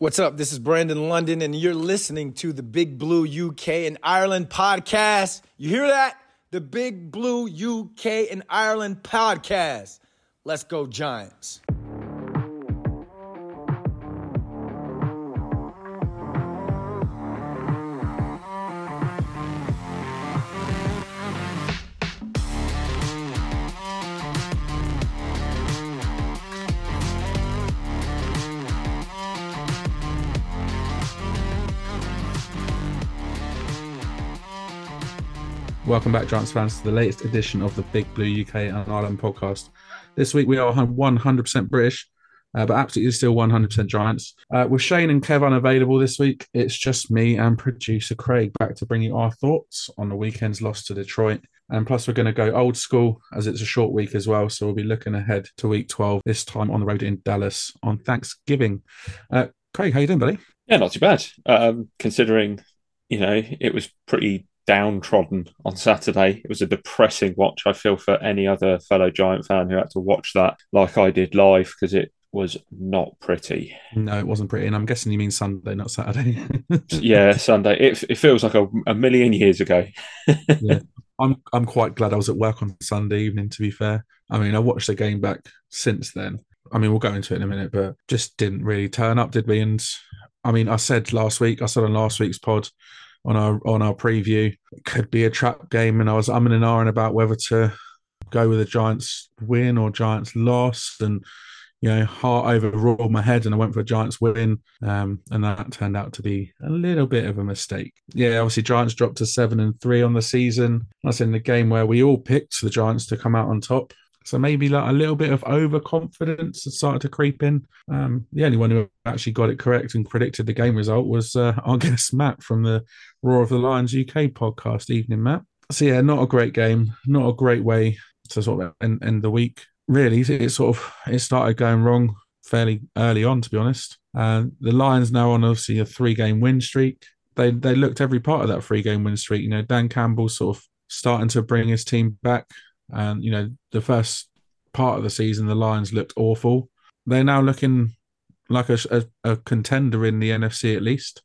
What's up? This is Brandon London, and you're listening to the Big Blue UK and Ireland podcast. You hear that? The Big Blue UK and Ireland podcast. Let's go, Giants. Welcome back, Giants fans, to the latest edition of the Big Blue UK and Ireland podcast. This week we are 100% British, uh, but absolutely still 100% Giants. Uh, with Shane and Kev unavailable this week, it's just me and producer Craig back to bring you our thoughts on the weekend's loss to Detroit. And plus, we're going to go old school as it's a short week as well. So we'll be looking ahead to week 12, this time on the road in Dallas on Thanksgiving. Uh, Craig, how you doing, buddy? Yeah, not too bad. Um, considering, you know, it was pretty downtrodden on Saturday. It was a depressing watch. I feel for any other fellow Giant fan who had to watch that like I did live because it was not pretty. No, it wasn't pretty. And I'm guessing you mean Sunday, not Saturday. yeah, Sunday. It, it feels like a, a million years ago. yeah. I'm I'm quite glad I was at work on Sunday evening, to be fair. I mean, I watched the game back since then. I mean, we'll go into it in a minute, but just didn't really turn up, did we? And I mean, I said last week, I said on last week's pod, on our on our preview. It could be a trap game, and I was umming and ahhing about whether to go with a Giants win or Giants loss, and you know, heart overruled my head, and I went for a Giants win, um, and that turned out to be a little bit of a mistake. Yeah, obviously Giants dropped to seven and three on the season. That's in the game where we all picked the Giants to come out on top. So maybe like a little bit of overconfidence had started to creep in. Um, the only one who actually got it correct and predicted the game result was uh, our guest Matt from the Roar of the Lions UK podcast. Evening, Matt. So yeah, not a great game, not a great way to sort of end, end the week. Really, it sort of it started going wrong fairly early on, to be honest. Uh, the Lions now on obviously a three game win streak. They they looked every part of that three game win streak. You know, Dan Campbell sort of starting to bring his team back. And you know, the first part of the season, the Lions looked awful. They're now looking like a, a, a contender in the NFC at least.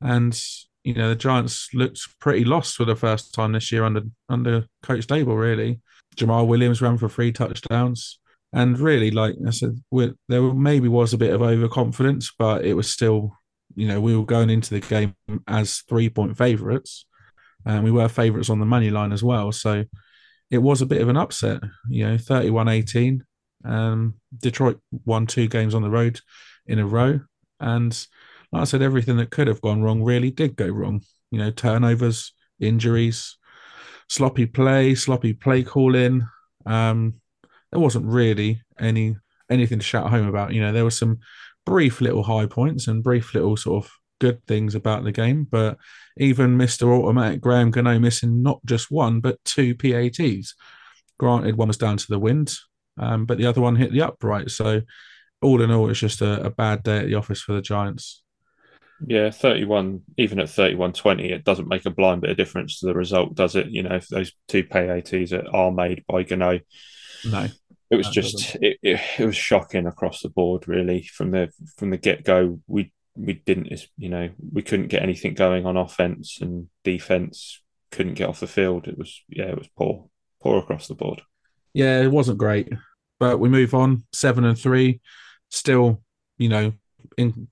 And you know, the Giants looked pretty lost for the first time this year under under Coach Daboll. Really, Jamaal Williams ran for three touchdowns, and really, like I said, there maybe was a bit of overconfidence, but it was still, you know, we were going into the game as three point favourites, and we were favourites on the money line as well. So it was a bit of an upset, you know, 31 18. Um, Detroit won two games on the road in a row. And like I said, everything that could have gone wrong really did go wrong. You know, turnovers, injuries, sloppy play, sloppy play calling. Um, there wasn't really any anything to shout home about. You know, there were some brief little high points and brief little sort of good things about the game, but even Mr. Automatic Graham Gano missing not just one, but two PATs. Granted, one was down to the wind, um, but the other one hit the upright. So, all in all, it's just a, a, bad day at the office for the Giants. Yeah, 31, even at 31 20, it doesn't make a blind bit of difference to the result, does it? You know, if those two PATs are made by Gano. No. It was just it, it, it was shocking across the board, really. From the from the get go, we we didn't, you know, we couldn't get anything going on offense and defense couldn't get off the field. It was, yeah, it was poor, poor across the board. Yeah, it wasn't great, but we move on seven and three, still, you know, in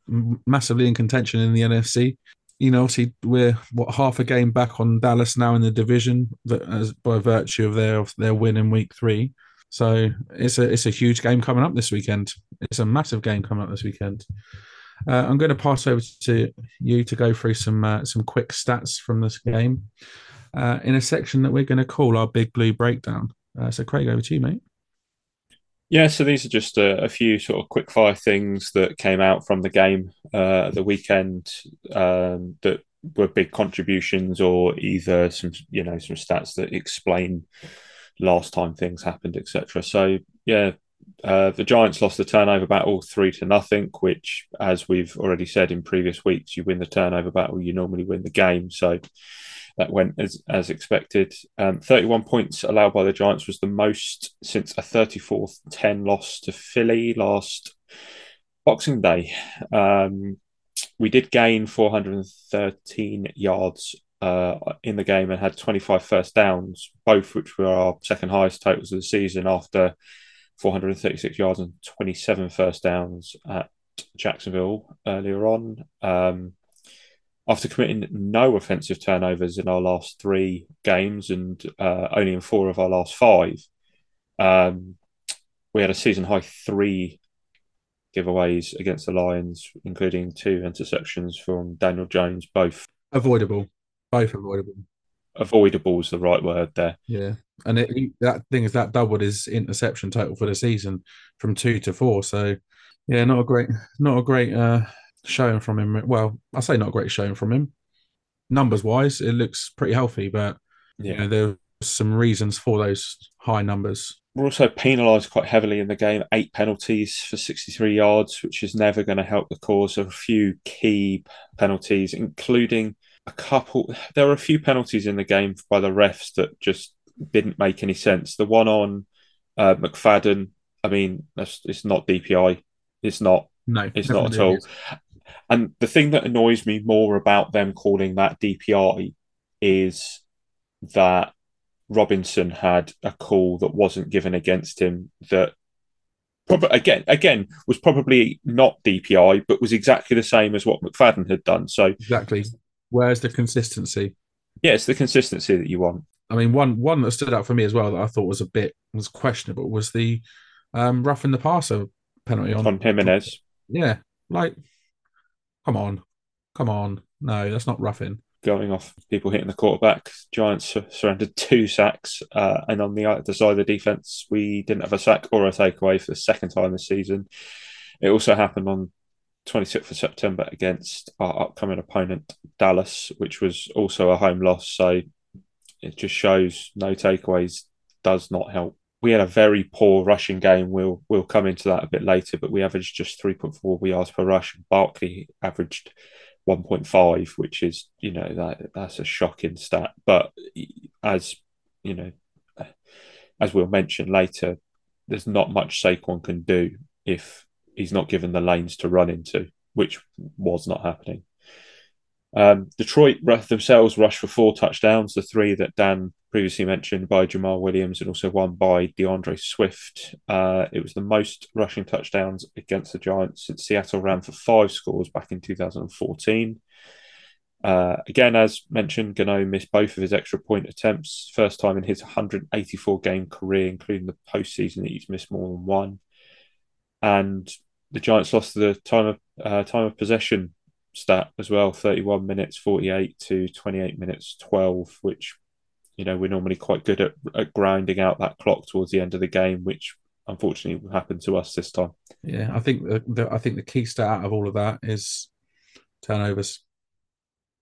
massively in contention in the NFC. You know, see, we're what half a game back on Dallas now in the division, that as by virtue of their of their win in week three. So it's a it's a huge game coming up this weekend. It's a massive game coming up this weekend. Uh, I'm going to pass over to you to go through some uh, some quick stats from this game uh, in a section that we're going to call our Big Blue Breakdown. Uh, so, Craig, over to you, mate. Yeah, so these are just a, a few sort of quick fire things that came out from the game uh, the weekend um, that were big contributions, or either some you know some stats that explain last time things happened, etc. So yeah, uh, the Giants lost the turnover battle three to nothing, which, as we've already said in previous weeks, you win the turnover battle, you normally win the game. So that went as as expected. Um, 31 points allowed by the Giants was the most since a 34-10 loss to Philly last Boxing Day, um, we did gain 413 yards uh, in the game and had 25 first downs, both which were our second highest totals of the season after 436 yards and 27 first downs at Jacksonville earlier on. Um, after committing no offensive turnovers in our last three games and uh, only in four of our last five, um, we had a season high three giveaways against the Lions, including two interceptions from Daniel Jones, both avoidable, both avoidable. Avoidable is the right word there. Yeah, and it, that thing is that doubled his interception total for the season from two to four. So, yeah, not a great, not a great uh, showing from him. Well, I say not a great showing from him. Numbers wise, it looks pretty healthy, but yeah, you know, there's some reasons for those high numbers. We're also penalised quite heavily in the game. Eight penalties for 63 yards, which is never going to help the cause. Of a few key penalties, including a couple. There were a few penalties in the game by the refs that just didn't make any sense. The one on uh, McFadden, I mean, it's not DPI. It's not. No, it's not at all. Is. And the thing that annoys me more about them calling that DPI is that Robinson had a call that wasn't given against him that probably again again was probably not DPI, but was exactly the same as what McFadden had done. So exactly, where's the consistency? Yeah, it's the consistency that you want. I mean, one one that stood out for me as well that I thought was a bit was questionable was the um, roughing the passer penalty on, on Jimenez. Yeah, like, come on, come on, no, that's not roughing going off people hitting the quarterback. Giants surrendered two sacks, uh, and on the other side of the defense, we didn't have a sack or a takeaway for the second time this season. It also happened on 26th of September against our upcoming opponent Dallas, which was also a home loss. So it just shows no takeaways does not help. We had a very poor rushing game. We'll we'll come into that a bit later, but we averaged just 3.4 yards per rush. Barkley averaged 1.5, which is you know that that's a shocking stat. But as you know, as we'll mention later, there's not much Saquon can do if he's not given the lanes to run into, which was not happening. Um, Detroit themselves rushed for four touchdowns, the three that Dan previously mentioned by Jamaal Williams and also one by D'Andre Swift. Uh, it was the most rushing touchdowns against the Giants since Seattle ran for five scores back in 2014. Uh, again, as mentioned, Gano missed both of his extra point attempts, first time in his 184 game career, including the postseason that he's missed more than one. And the Giants lost the time of uh, time of possession stat as well 31 minutes 48 to 28 minutes 12 which you know we're normally quite good at, at grinding out that clock towards the end of the game which unfortunately happened to us this time. Yeah i think the, the i think the key stat out of all of that is turnovers.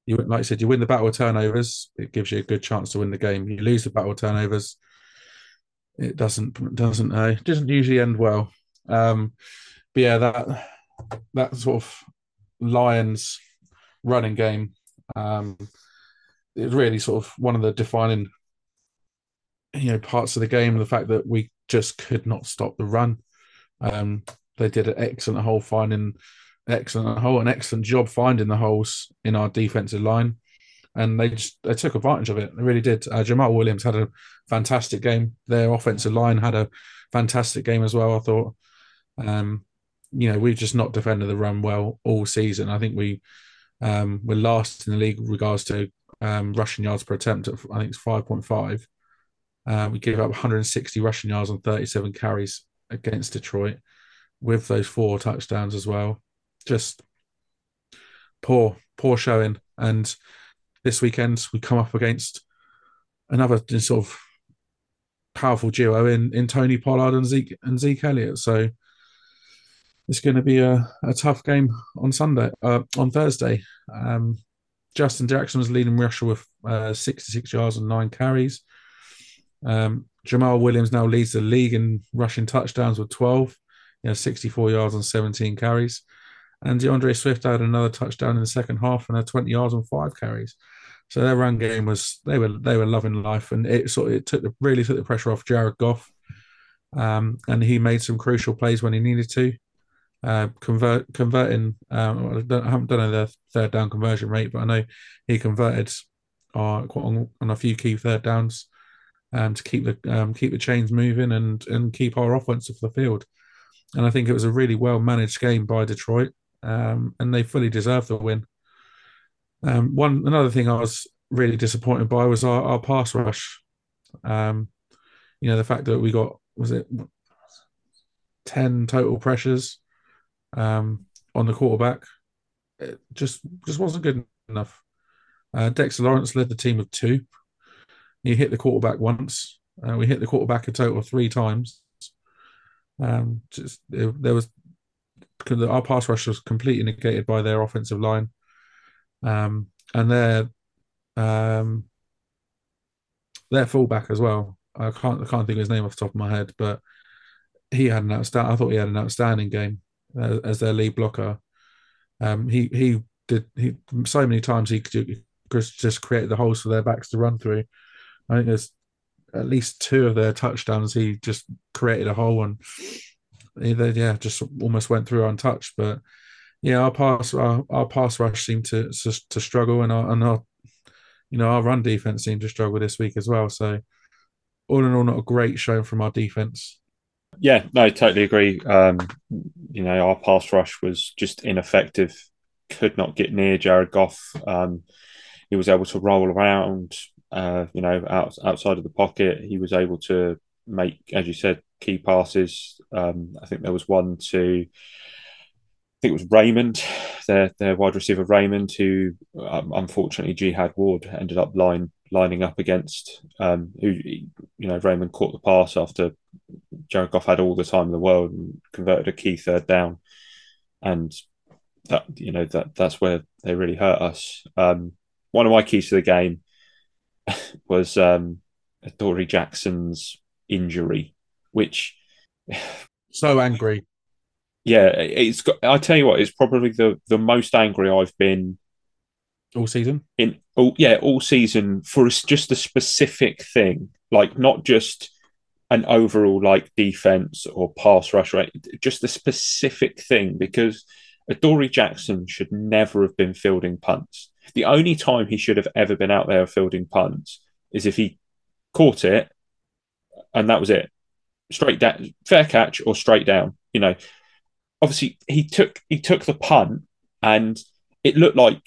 You like I said you win the battle of turnovers it gives you a good chance to win the game. You lose the battle of turnovers it doesn't doesn't uh, doesn't usually end well. Um but yeah that that sort of Lions running game. Um, was really sort of one of the defining, you know, parts of the game. The fact that we just could not stop the run. Um, they did an excellent hole finding, excellent hole, an excellent job finding the holes in our defensive line, and they just they took advantage of it. They really did. Uh, Jamaal Williams had a fantastic game. Their offensive line had a fantastic game as well. I thought. Um, you know, we've just not defended the run well all season. I think we um, we're last in the league regards to um, rushing yards per attempt. At, I think it's five point five. Uh, we gave up 160 rushing yards on 37 carries against Detroit, with those four touchdowns as well. Just poor, poor showing. And this weekend we come up against another sort of powerful duo in in Tony Pollard and Zeke and Zeke Elliott. So it's going to be a, a tough game on Sunday, uh, on Thursday. Um, Justin Jackson was leading rusher with uh, 66 yards and nine carries. Um, Jamaal Williams now leads the league in rushing touchdowns with 12, you know, 64 yards and 17 carries. And D'Andre Swift had another touchdown in the second half and had 20 yards on five carries. So their run game was they were they were loving life, and it sort of it took the, really took the pressure off Jared Goff, um, and he made some crucial plays when he needed to. Uh, convert converting. Um, I, don't, I haven't done the third down conversion rate, but I know he converted uh, on, on a few key third downs um, to keep the um, keep the chains moving and and keep our offense off the field. And I think it was a really well managed game by Detroit, um, and they fully deserved the win. Um, one another thing I was really disappointed by was our, our pass rush. Um, you know the fact that we got was it ten total pressures um, on the quarterback. It just just wasn't good enough. Uh, Dexter Lawrence led the team of two. He hit the quarterback once. Uh, we hit the quarterback a total of three times. Um, just it, there was our pass rush was completely negated by their offensive line, um, and their um, their fullback as well. I can't I can't think of his name off the top of my head, but he had an outstanding. I thought he had an outstanding game uh, as their lead blocker. Um, he he did he so many times he just create the holes for their backs to run through. I think there's at least two of their touchdowns. He just created a hole and he, they, yeah, just almost went through untouched. But yeah, our pass our, our pass rush seemed to, to to struggle, and our and our you know our run defense seemed to struggle this week as well. So all in all, not a great showing from our defense. Yeah, no, I totally agree. Um, you know, our pass rush was just ineffective. Could not get near Jared Goff. Um, he was able to roll around, uh, you know, out, outside of the pocket. He was able to make, as you said, key passes. Um, I think there was one to, think it was Raymond, their their wide receiver Raymond, who um, unfortunately Jihad Ward ended up line lining up against. Um, who you know Raymond caught the pass after Jared Goff had all the time in the world and converted a key third down, and that you know that that's where they really hurt us. Um, one of my keys to the game was um, Dory Jackson's injury, which so angry. Yeah, it's got. I tell you what, it's probably the the most angry I've been all season. In all, yeah, all season for just a specific thing, like not just an overall like defense or pass rush, rate, Just a specific thing because Adoree Jackson should never have been fielding punts. The only time he should have ever been out there fielding punts is if he caught it and that was it. Straight down, fair catch or straight down. You know, obviously he took he took the punt and it looked like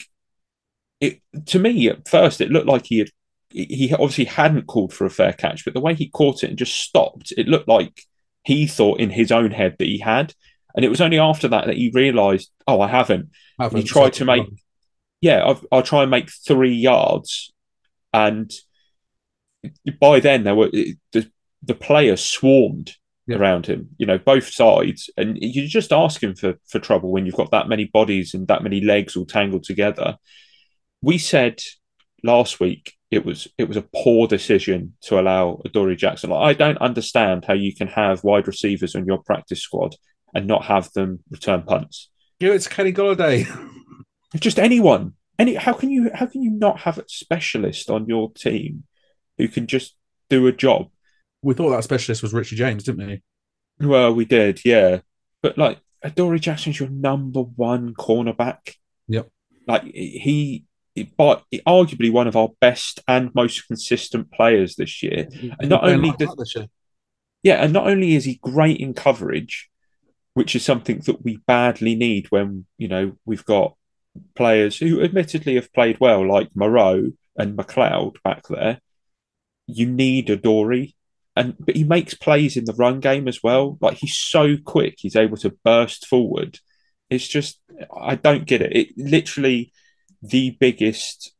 it to me at first it looked like he had he obviously hadn't called for a fair catch, but the way he caught it and just stopped, it looked like he thought in his own head that he had. And it was only after that that he realised, oh, I haven't. I haven't he tried to make, yeah, I've, I'll try and make three yards. And by then, there were the, the players swarmed yeah. around him, you know, both sides. And you're just asking for, for trouble when you've got that many bodies and that many legs all tangled together. We said last week it was it was a poor decision to allow Adoree Jackson. Like, I don't understand how you can have wide receivers on your practice squad and not have them return punts. You know, it's Kenny Golladay. Just anyone. Any how can you how can you not have a specialist on your team who can just do a job? We thought that specialist was Richie James, didn't we? Well, we did, yeah. But like Adoree Jackson's your number one cornerback. Yep. Like he but arguably one of our best and most consistent players this year. And not only does, yeah, and not only is he great in coverage, which is something that we badly need when you know we've got players who admittedly have played well, like Moreau and McCloud back there. You need a Dory, and but he makes plays in the run game as well. Like he's so quick, he's able to burst forward. It's just I don't get it. It literally the biggest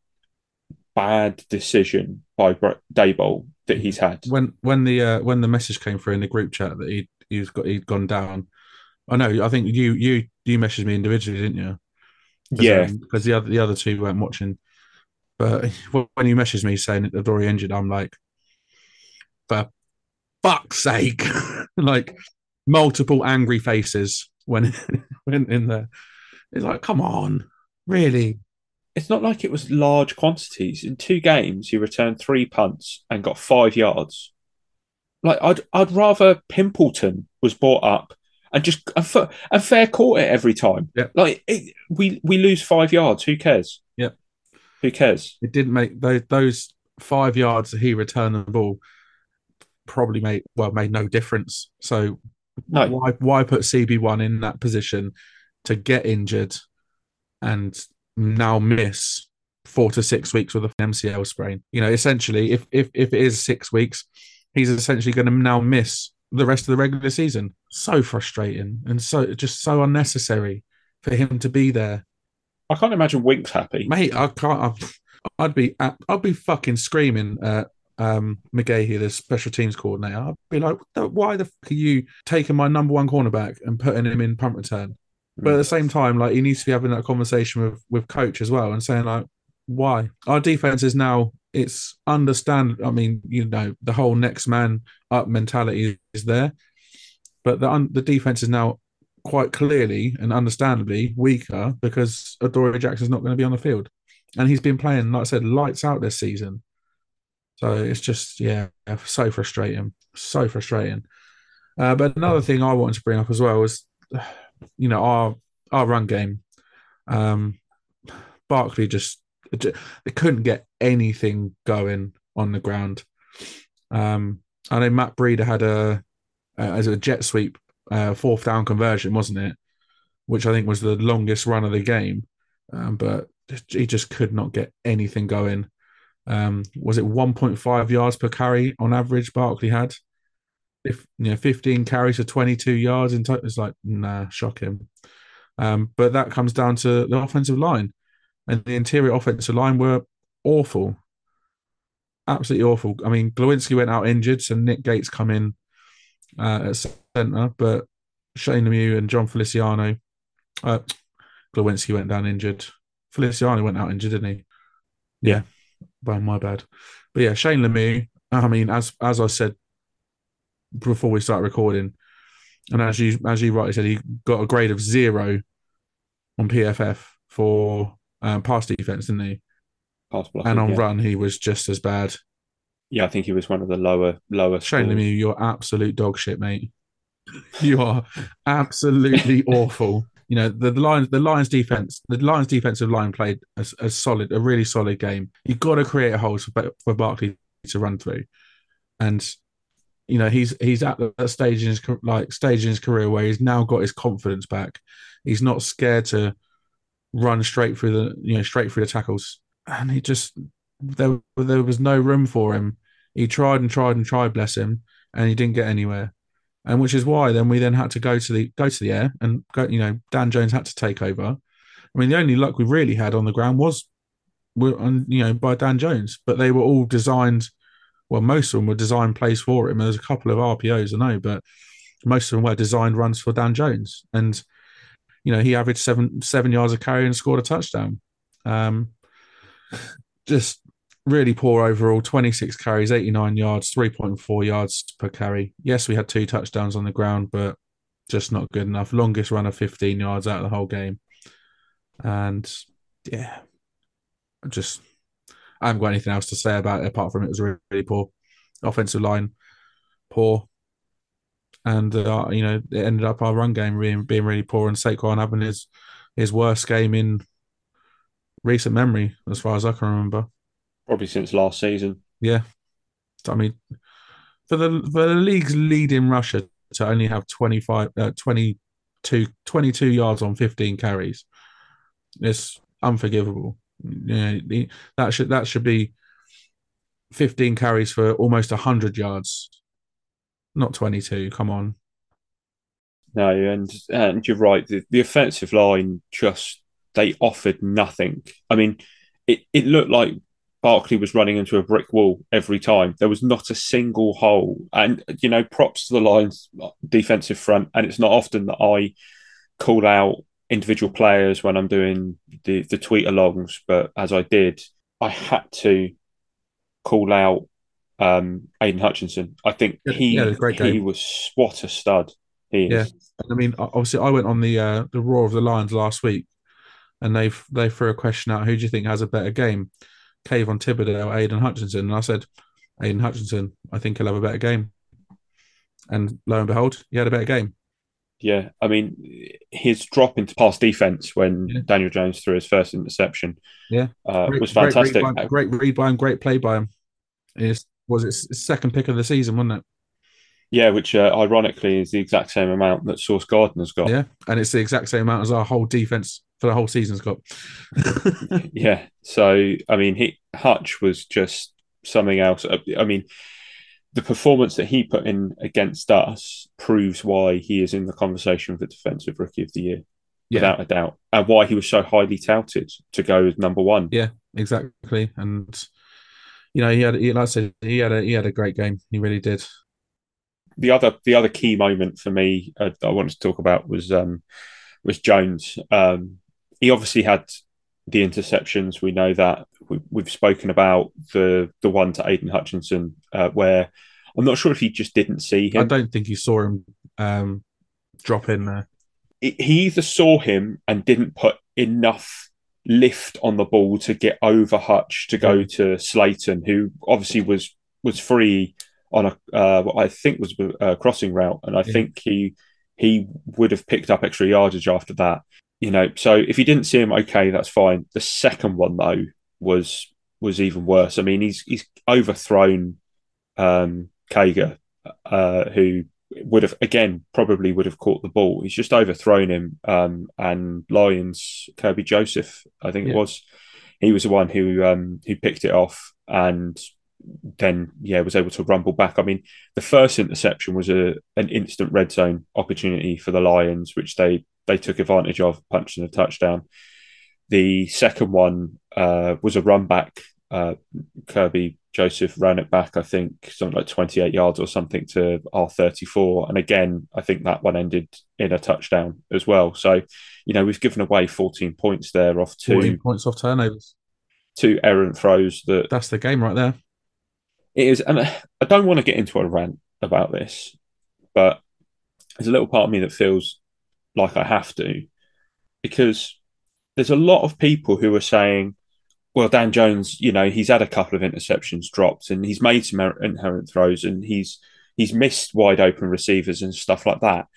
bad decision by Daboll that he's had. When when the uh, when the message came through in the group chat that he he's got he'd gone down. I know. I think you you you messaged me individually, didn't you? Yeah, because um, the other the other two weren't watching. But when you messaged me saying that Dory injured, I'm like, for fuck's sake, like multiple angry faces when when in there. It's like, come on, really? it's not like it was large quantities. In two games, he returned three punts and got five yards. Like I'd I'd rather Pimpleton was brought up and just a, fair caught it every time. Yeah. Like it, we we lose five yards. Who cares? Yeah. Who cares? It didn't make those those five yards that he returned the ball probably made well made no difference. So No. why why put CB one in that position to get injured and now miss four to six weeks with an MCL sprain? You know, essentially, if if if it is six weeks, he's essentially going to now miss the rest of the regular season. So frustrating and so just so unnecessary for him to be there I can't imagine Wink's happy. mate. I can't. I'd, I'd be, I'd be fucking screaming at um, McGaughey, the special teams coordinator. I'd be like, "Why the fuck are you taking my number one cornerback and putting him in punt return?" But at the same time, like he needs to be having that conversation with with coach as well and saying like, "Why our defense is now." It's understand. I mean, you know, the whole next man up mentality is there, but the the defense is now quite clearly and understandably weaker because Adoree Jackson's not going to be on the field. And he's been playing, like I said, lights out this season. So it's just, yeah, so frustrating. So frustrating. Uh, but another thing I wanted to bring up as well was, you know, our our run game. Um, Barkley just they couldn't get anything going on the ground. Um, I know Matt Breida had a as a jet sweep uh, fourth down conversion, wasn't it? Which I think was the longest run of the game, um, but he just could not get anything going. Um, was it 1.5 yards per carry on average? Barkley had, if you know, 15 carries for 22 yards in total. It's like nah, shock him. Um, but that comes down to the offensive line, and the interior offensive line were awful, absolutely awful. I mean, Glowinski went out injured, so Nick Gates come in uh, at centre, but Shane Lemieux and Jon Feliciano, uh, Glowinski went down injured. Feliciano went out injured, didn't he? Yeah, well, my bad. But yeah, Shane Lemieux. I mean, as as I said before we start recording, and as you as you rightly said, he got a grade of zero on PFF for um, pass defense, didn't he? Pass blocking, And on yeah. run, he was just as bad. Yeah, I think he was one of the lower lower. Shane scores. Lemieux, you're absolute dog shit, mate. You are absolutely awful. You know the, the Lions, the Lions defense, the Lions defensive line played a, a solid, a really solid game. You've got to create holes for, for Barkley to run through, and you know he's he's at that stage in his like stage in his career where he's now got his confidence back. He's not scared to run straight through the you know straight through the tackles, and he just there there was no room for him. He tried and tried and tried, bless him, and he didn't get anywhere. And which is why then we then had to go to the go to the air and go. You know, Dan Jones had to take over. I mean, the only luck we really had on the ground was, you know by Dan Jones, but they were all designed. Well, most of them were designed plays for him. There's a couple of RPOs, I know, but most of them were designed runs for Dan Jones, and you know he averaged seven seven yards of carry and scored a touchdown. Um, just really poor overall. 26 carries 89 yards 3.4 yards per carry. Yes we had two touchdowns on the ground but just not good enough. Longest run of 15 yards out of the whole game. And yeah just i haven't got anything else to say about it apart from it was really, really poor. Offensive line poor. And uh, you know it ended up our run game being, being really poor and Saquon having his his worst game in recent memory as far as i can remember Probably since last season. yeah. I mean, for the for the league's leading rusher to only have 25, uh, 22, 22 yards on 15 carries, it's unforgivable. Yeah, that should that should be 15 carries for almost 100 yards, not 22. Come on. No, and and you're right. The, the offensive line just they offered nothing. I mean, it, it looked like Barkley was running into a brick wall every time. There was not a single hole. And you know, props to the Lions defensive front. And it's not often that I call out individual players when I'm doing the the tweet alongs, but as I did, I had to call out um Aidan Hutchinson. I think he yeah, was great he was what a stud. He is. Yeah. I mean, obviously, I went on the uh, the Roar of the Lions last week, and they they threw a question out: Who do you think has a better game, Kayvon Thibodeaux or Aidan Hutchinson? And I said, Aidan Hutchinson. I think he'll have a better game. And lo and behold, he had a better game. Yeah, I mean, his drop into pass defense when Yeah. Daniel Jones threw his first interception Yeah. uh, Great- was great read fantastic. by- Great read by him, great play by him. It's, was it his second pick of the season, wasn't it? Yeah, which uh, ironically is the exact same amount that Sauce Gardner's got. Yeah, and it's the exact same amount as our whole defense for the whole season's got. Yeah. So, I mean, he Hutch was just something else. Uh, I mean, the performance that he put in against us proves why he is in the conversation for the Defensive Rookie of the Year, yeah, without a doubt, and why he was so highly touted to go as number one. Yeah. exactly. And you know, he had, he, like I said, he had a he had a great game. He really did. the other the other key moment for me uh, I wanted to talk about was um, was Jones. Um, he obviously had the interceptions. We know that we, we've spoken about the the one to Aidan Hutchinson uh, where I'm not sure if he just didn't see him. I don't think you saw him um, drop in there. He he either saw him and didn't put enough lift on the ball to get over Hutch to go to Slayton, who obviously was was free on a uh, what I think was a crossing route, and I Yeah. think he he would have picked up extra yardage after that. You know, so if you didn't see him, okay, that's fine. The second one though was was even worse. I mean, he's he's overthrown um, Kager, uh, who would have again probably would have caught the ball. He's just overthrown him, um, and Lions Kerby Joseph, I think Yeah. it was, he was the one who um, who picked it off and then yeah was able to rumble back. I mean, the first interception was a an instant red zone opportunity for the Lions, which they they took advantage of, punching a touchdown. The second one uh, was a run back. Uh, Kerby Joseph ran it back, I think, something like 28 yards or something to R34. And again, I think that one ended in a touchdown as well. So, you know, we've given away 14 points there off 14 two, points off turnovers. two errant throws that That's the game right there. it is. And I don't want to get into a rant about this, but there's a little part of me that feels like I have to because there's a lot of people who are saying, well, Dan Jones, you know, he's had a couple of interceptions dropped and he's made some er- inherent throws and he's he's missed wide open receivers and stuff like that.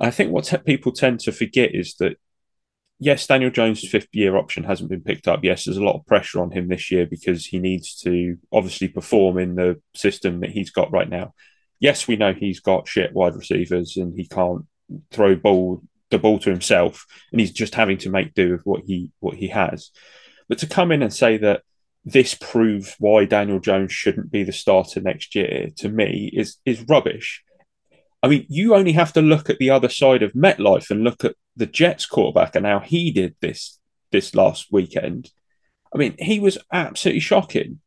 And I think what te- people tend to forget is that yes, Daniel Jones' fifth year option hasn't been picked up. Yes, there's a lot of pressure on him this year because he needs to obviously perform in the system that he's got right now. Yes, we know he's got shit wide receivers and he can't throw ball the ball to himself and he's just having to make do with what he what he has. But to come in and say that this proves why Daniel Jones shouldn't be the starter next year to me is is rubbish. I mean, you only have to look at the other side of MetLife and look at the Jets quarterback and how he did this this last weekend. I mean, he was absolutely shocking.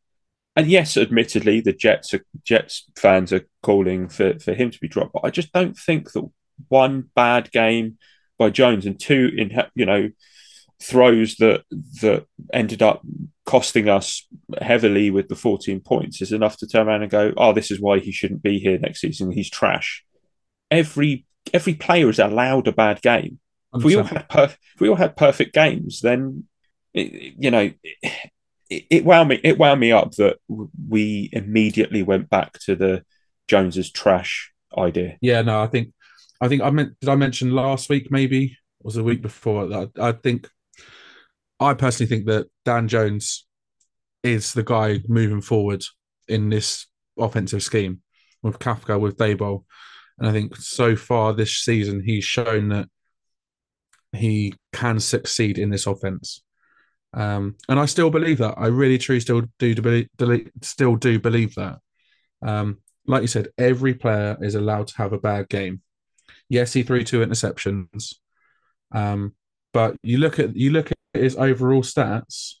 And yes, admittedly, the Jets are, Jets fans are calling for, for him to be dropped, but I just don't think that one bad game by Jones and two in you know throws that that ended up costing us heavily with the 14 points is enough to turn around and go, oh, this is why he shouldn't be here next season. He's trash. Every every player is allowed a bad game. If we all had per- if we all had perfect games, then it, you know it, it wound me it wound me up that we immediately went back to the Jones's trash idea. Yeah, no, I think, I think I meant. Did I mention last week? Maybe or was it the week before that? I, think, I personally think that Dan Jones is the guy moving forward in this offensive scheme with Kafka with Daboll, and I think so far this season he's shown that he can succeed in this offense. Um, and I still believe that. I really, truly still do believe, still do believe that. Um, like you said, every player is allowed to have a bad game. Yes, he threw two interceptions, um, but you look at you look at his overall stats,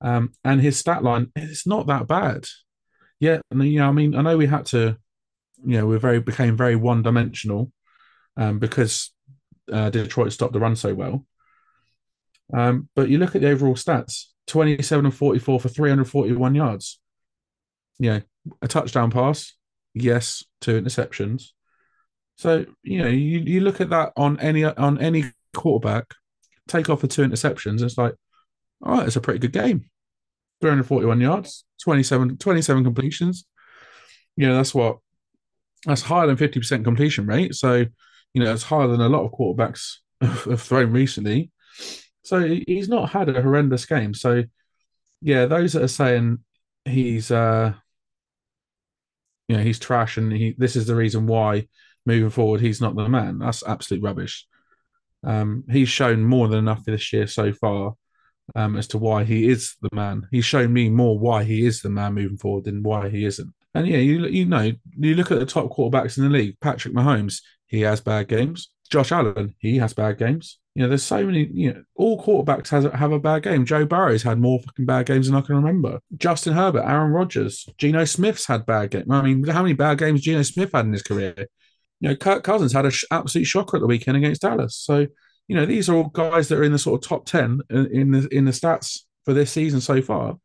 um, and his stat line it's not that bad. Yeah, and you know, I mean, I know we had to, you know, we very became very one dimensional, um, because uh, Detroit stopped the run so well. Um, but you look at the overall stats: twenty-seven and forty-four for three hundred forty-one yards. Know, a touchdown pass, yes, two interceptions. So you know, you, you look at that on any on any quarterback, take off the two interceptions, it's like, all right, it's a pretty good game. 341 yards, 27, 27 completions. You know, that's what that's higher than 50% completion rate. So, You know, it's higher than a lot of quarterbacks have thrown recently. So he's not had a horrendous game. So yeah, those that are saying he's uh you know he's trash and he this is the reason why moving forward he's not the man. That's absolute rubbish. Um, he's shown more than enough this year so far um, as to why he is the man. He's shown me more why he is the man moving forward than why he isn't. And yeah, you you know, you look at the top quarterbacks in the league. Patrick Mahomes, he has bad games. Josh Allen, he has bad games. You know, there's so many. You know, all quarterbacks has, have a bad game. Joe Burrow's had more fucking bad games than I can remember. Justin Herbert, Aaron Rodgers, Geno Smith's had bad games. I mean, how many bad games Geno Smith had in his career? You know, Kirk Cousins had an sh- absolute shocker at the weekend against Dallas. So, you know, these are all guys that are in the sort of top ten in, in the in the stats for this season so far,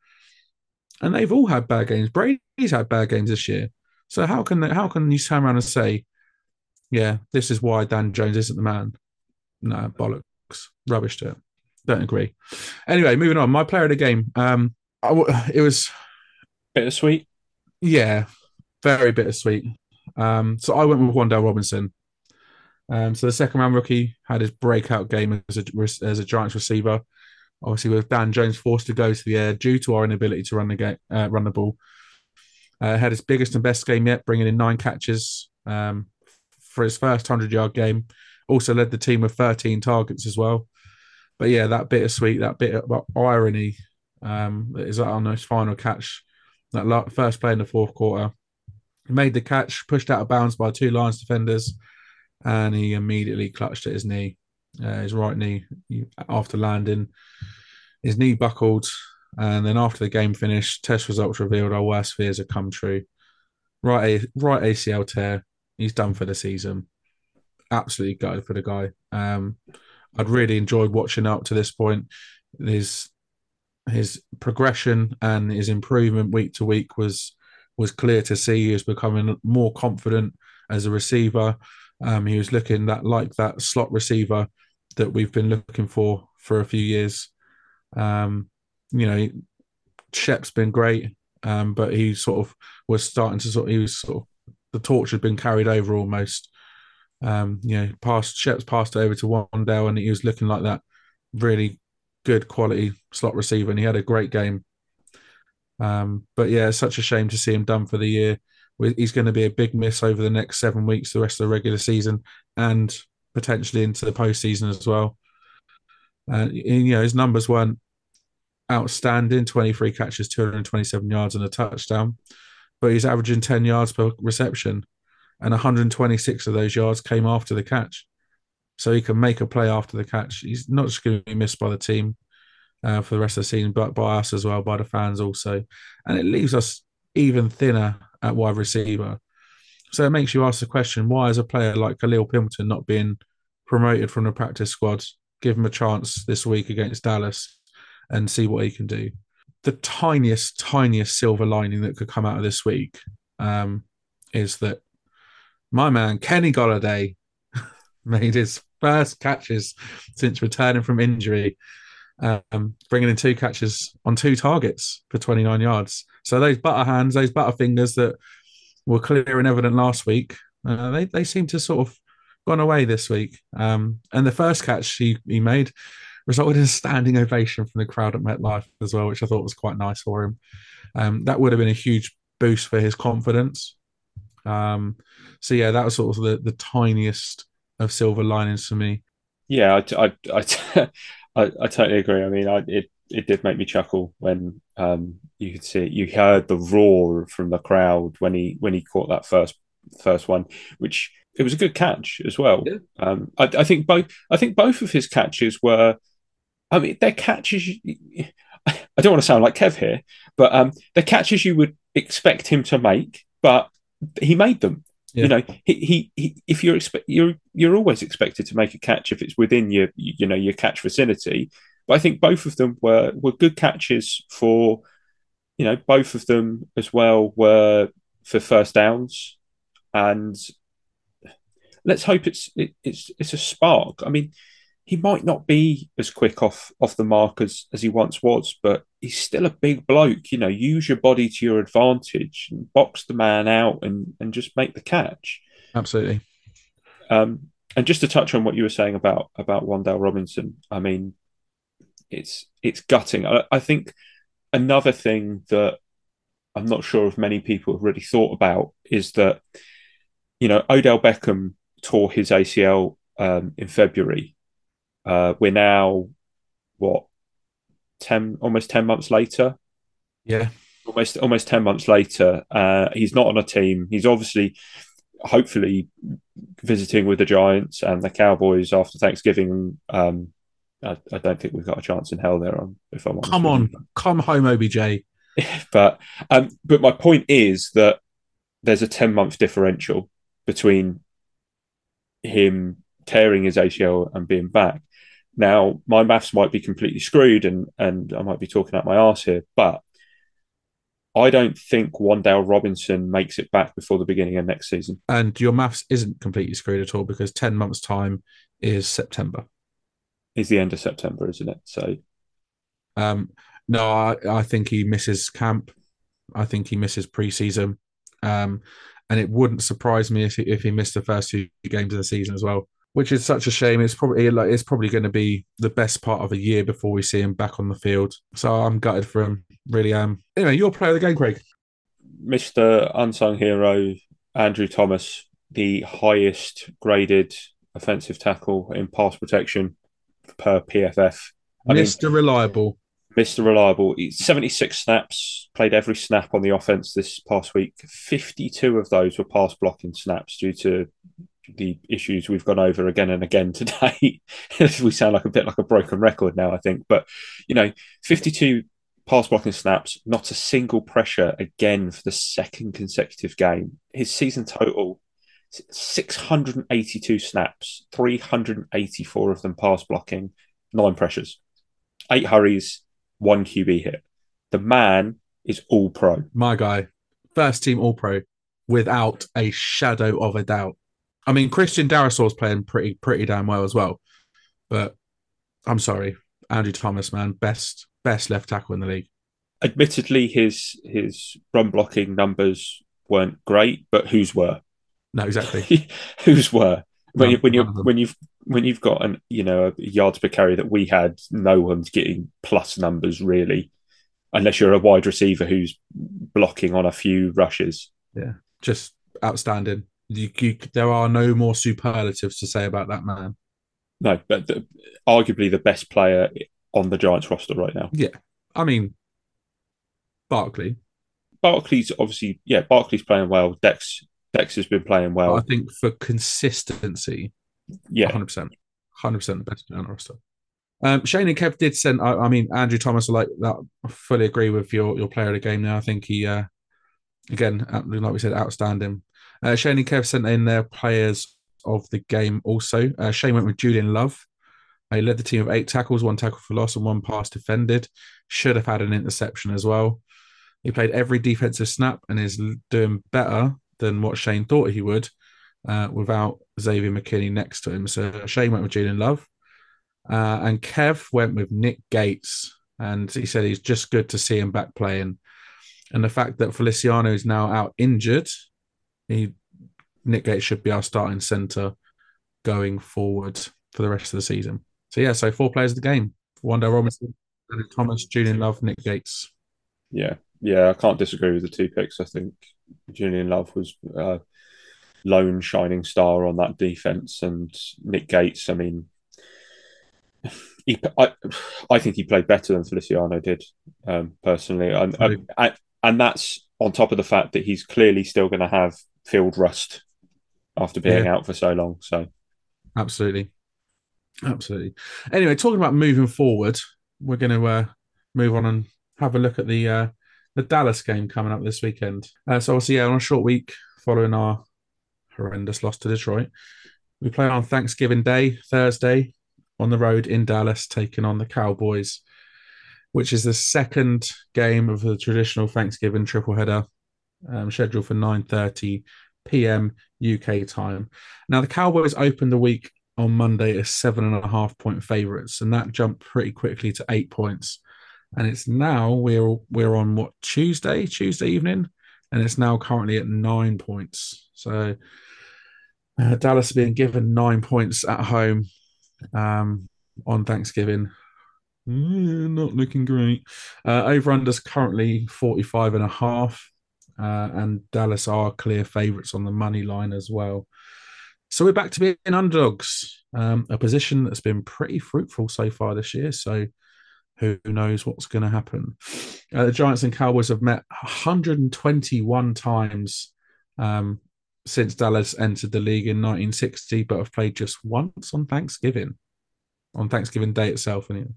and they've all had bad games. Brady's had bad games this year. So how can they, how can you turn around and say, yeah, this is why Dan Jones isn't the man? No, bollocks, rubbish to it. Don't agree. Anyway, moving on. My player of the game. Um, I w- it was bittersweet. Yeah, very bittersweet. Um, so I went with Wan'Dale Robinson. Um, so the second round rookie had his breakout game as a as a Giants receiver. Obviously, with Dan Jones forced to go to the air due to our inability to run the game, uh, run the ball. Uh, had his biggest and best game yet, bringing in nine catches um, for his first hundred yard game. Also led the team with 13 targets as well. But yeah, that bittersweet, that bit of irony um, is that on his final catch, that first play in the fourth quarter. He made the catch, pushed out of bounds by two Lions defenders, and he immediately clutched at his knee, uh, his right knee, after landing. His knee buckled, and then after the game finished, test results revealed our worst fears had come true. Right, right ACL tear. He's done for the season absolutely gutted for the guy. Um, I'd really enjoyed watching up to this point. His his progression and his improvement week to week was was clear to see. He was becoming more confident as a receiver. Um, he was looking that like that slot receiver that we've been looking for for a few years. Um, you know, Shep's been great, um, but he sort of was starting to sort. Of, he was sort of the torch had been carried over almost. Um, you know, passed Shep's passed over to Wan'Dale, and he was looking like that really good quality slot receiver, and he had a great game. Um, but yeah, such a shame to see him done for the year. He's going to be a big miss over the next seven weeks, the rest of the regular season, and potentially into the postseason as well. Uh, and, you know, his numbers weren't outstanding 23 catches, 227 yards, and a touchdown, but he's averaging 10 yards per reception and 126 of those yards came after the catch. So he can make a play after the catch. He's not just going to be missed by the team uh, for the rest of the season, but by us as well, by the fans also. And it leaves us even thinner at wide receiver. So it makes you ask the question why is a player like Kalil Pimpleton not being promoted from the practice squad? Give him a chance this week against Dallas and see what he can do. The tiniest, tiniest silver lining that could come out of this week um, is that my man Kenny Golladay made his first catches since returning from injury, um, bringing in two catches on two targets for 29 yards. So those butter hands, those butter fingers that were clear and evident last week, uh, they they seem to sort of gone away this week. Um, and the first catch he, he made resulted in a standing ovation from the crowd at MetLife as well, which I thought was quite nice for him. Um, that would have been a huge boost for his confidence. Um, so yeah, that was sort of the, the tiniest of silver linings for me. Yeah, I, I, I, I, I totally agree. I mean, I, it it did make me chuckle when um, you could see you heard the roar from the crowd when he when he caught that first first one, which it was a good catch as well. Yeah. Um, I, I, think both I think both of his catches were. I mean, they're catches. I don't want to sound like Kev here, but um, they're catches you would expect him to make, but he made them. Yeah. You know, he, he, he if you're expect you're you're always expected to make a catch if it's within your you know your catch vicinity. But I think both of them were were good catches for you know both of them as well were for first downs, and let's hope it's it, it's it's a spark. I mean, he might not be as quick off off the mark as, as he once was, but he's still a big bloke. You know, use your body to your advantage and box the man out and, and just make the catch. Absolutely. Um, and just to touch on what you were saying about about Wan'Dale Robinson, I mean, it's it's gutting. I, I think another thing that I'm not sure if many people have really thought about is that you know Odell Beckham tore his ACL um, in February. Uh, we're now what ten almost ten months later. Yeah, almost almost ten months later. Uh, he's not on a team. He's obviously, hopefully, visiting with the Giants and the Cowboys after Thanksgiving. Um, I, I, don't think we've got a chance in hell there. On if I'm come on, come home, OBJ. but um, but my point is that there's a ten month differential between him tearing his ACL and being back. Now, my maths might be completely screwed, and and I might be talking out my arse here, but I don't think Wan'Dale Robinson makes it back before the beginning of next season. And your maths isn't completely screwed at all because ten months' time is September. Is the end of September, isn't it? So, um, no, I, I think he misses camp. I think he misses preseason. Um, and it wouldn't surprise me if he, if he missed the first two games of the season as well, which is such a shame. It's probably like it's probably going to be the best part of a year before we see him back on the field. So I'm gutted for him, really am. Anyway, your player of the game, Craig. Mr. Unsung Hero Andrew Thomas, the highest graded offensive tackle in pass protection per PFF. I Mr. Reliable. Mr. Reliable. 76 snaps, played every snap on the offense this past week. 52 of those were pass blocking snaps due to the issues we've gone over again and again today. we sound like a bit like a broken record now, I think. But, you know, 52 pass blocking snaps, not a single pressure again for the second consecutive game. His season total 682 snaps, 384 of them pass blocking, nine pressures, eight hurries, one QB hit. The man is all pro. My guy, first team all pro without a shadow of a doubt. I mean, Christian Darrisaw's playing pretty pretty damn well as well. But I'm sorry, Andrew Thomas, man, best best left tackle in the league. Admittedly, his his run blocking numbers weren't great, but whose were? No, exactly. whose were? When, you, when you when you've when you've got an you know yards per carry that we had, no one's getting plus numbers really, unless you're a wide receiver who's blocking on a few rushes. Yeah, just outstanding. You, you, there are no more superlatives to say about that man. No, but the, arguably the best player on the Giants roster right now. Yeah, I mean, Barkley. Barkley's obviously yeah. Barkley's playing well. Dex Dex has been playing well. I think for consistency, yeah, hundred percent, hundred percent the best player on the roster. Um, Shane and Kev did send. I, I, mean, Andrew Thomas. Like that. I fully agree with your your player of the game. Now, I think he, uh, again, like we said, outstanding. Uh, Shane and Kev sent in their players of the game. Also, uh, Shane went with Julian Love. He led the team of eight tackles, one tackle for loss, and one pass defended. Should have had an interception as well. He played every defensive snap and is doing better than what Shane thought he would uh, without Xavier McKinney next to him. So Shane went with Julian Love. Uh, and Kev went with Nick Gates. And he said he's just good to see him back playing. And the fact that Feliciano is now out injured, he Nick Gates should be our starting centre going forward for the rest of the season. So yeah, so four players of the game: Wan'Dale Robinson, Thomas, Julian Love, Nick Gates. Yeah, yeah, I can't disagree with the two picks. I think Julian Love was a lone shining star on that defense, and Nick Gates. I mean, he, I, I think he played better than Feliciano did um, personally, and, and and that's on top of the fact that he's clearly still going to have field rust after being yeah. out for so long. So, absolutely, absolutely. Anyway, talking about moving forward, we're going to uh, move on and have a look at the uh, the Dallas game coming up this weekend. Uh, so obviously, yeah, on a short week following our horrendous loss to Detroit, we play on Thanksgiving Day, Thursday, on the road in Dallas, taking on the Cowboys, which is the second game of the traditional Thanksgiving triple header, um, scheduled for 9:30 p.m. UK time. Now, the Cowboys opened the week on Monday as seven and a half point favourites, and that jumped pretty quickly to eight points and it's now we're we're on what Tuesday, Tuesday evening, and it's now currently at nine points. So Uh, Dallas being given nine points at home um, on Thanksgiving. Mm, not looking great. Uh, over unders currently 45 and a half. Uh, and Dallas are clear favourites on the money line as well. So we're back to being underdogs, um, a position that's been pretty fruitful so far this year. So who knows what's going to happen? Uh, the Giants and Cowboys have met 121 times um, since Dallas entered the league in 1960, but have played just once on Thanksgiving, on Thanksgiving Day itself. Anyway.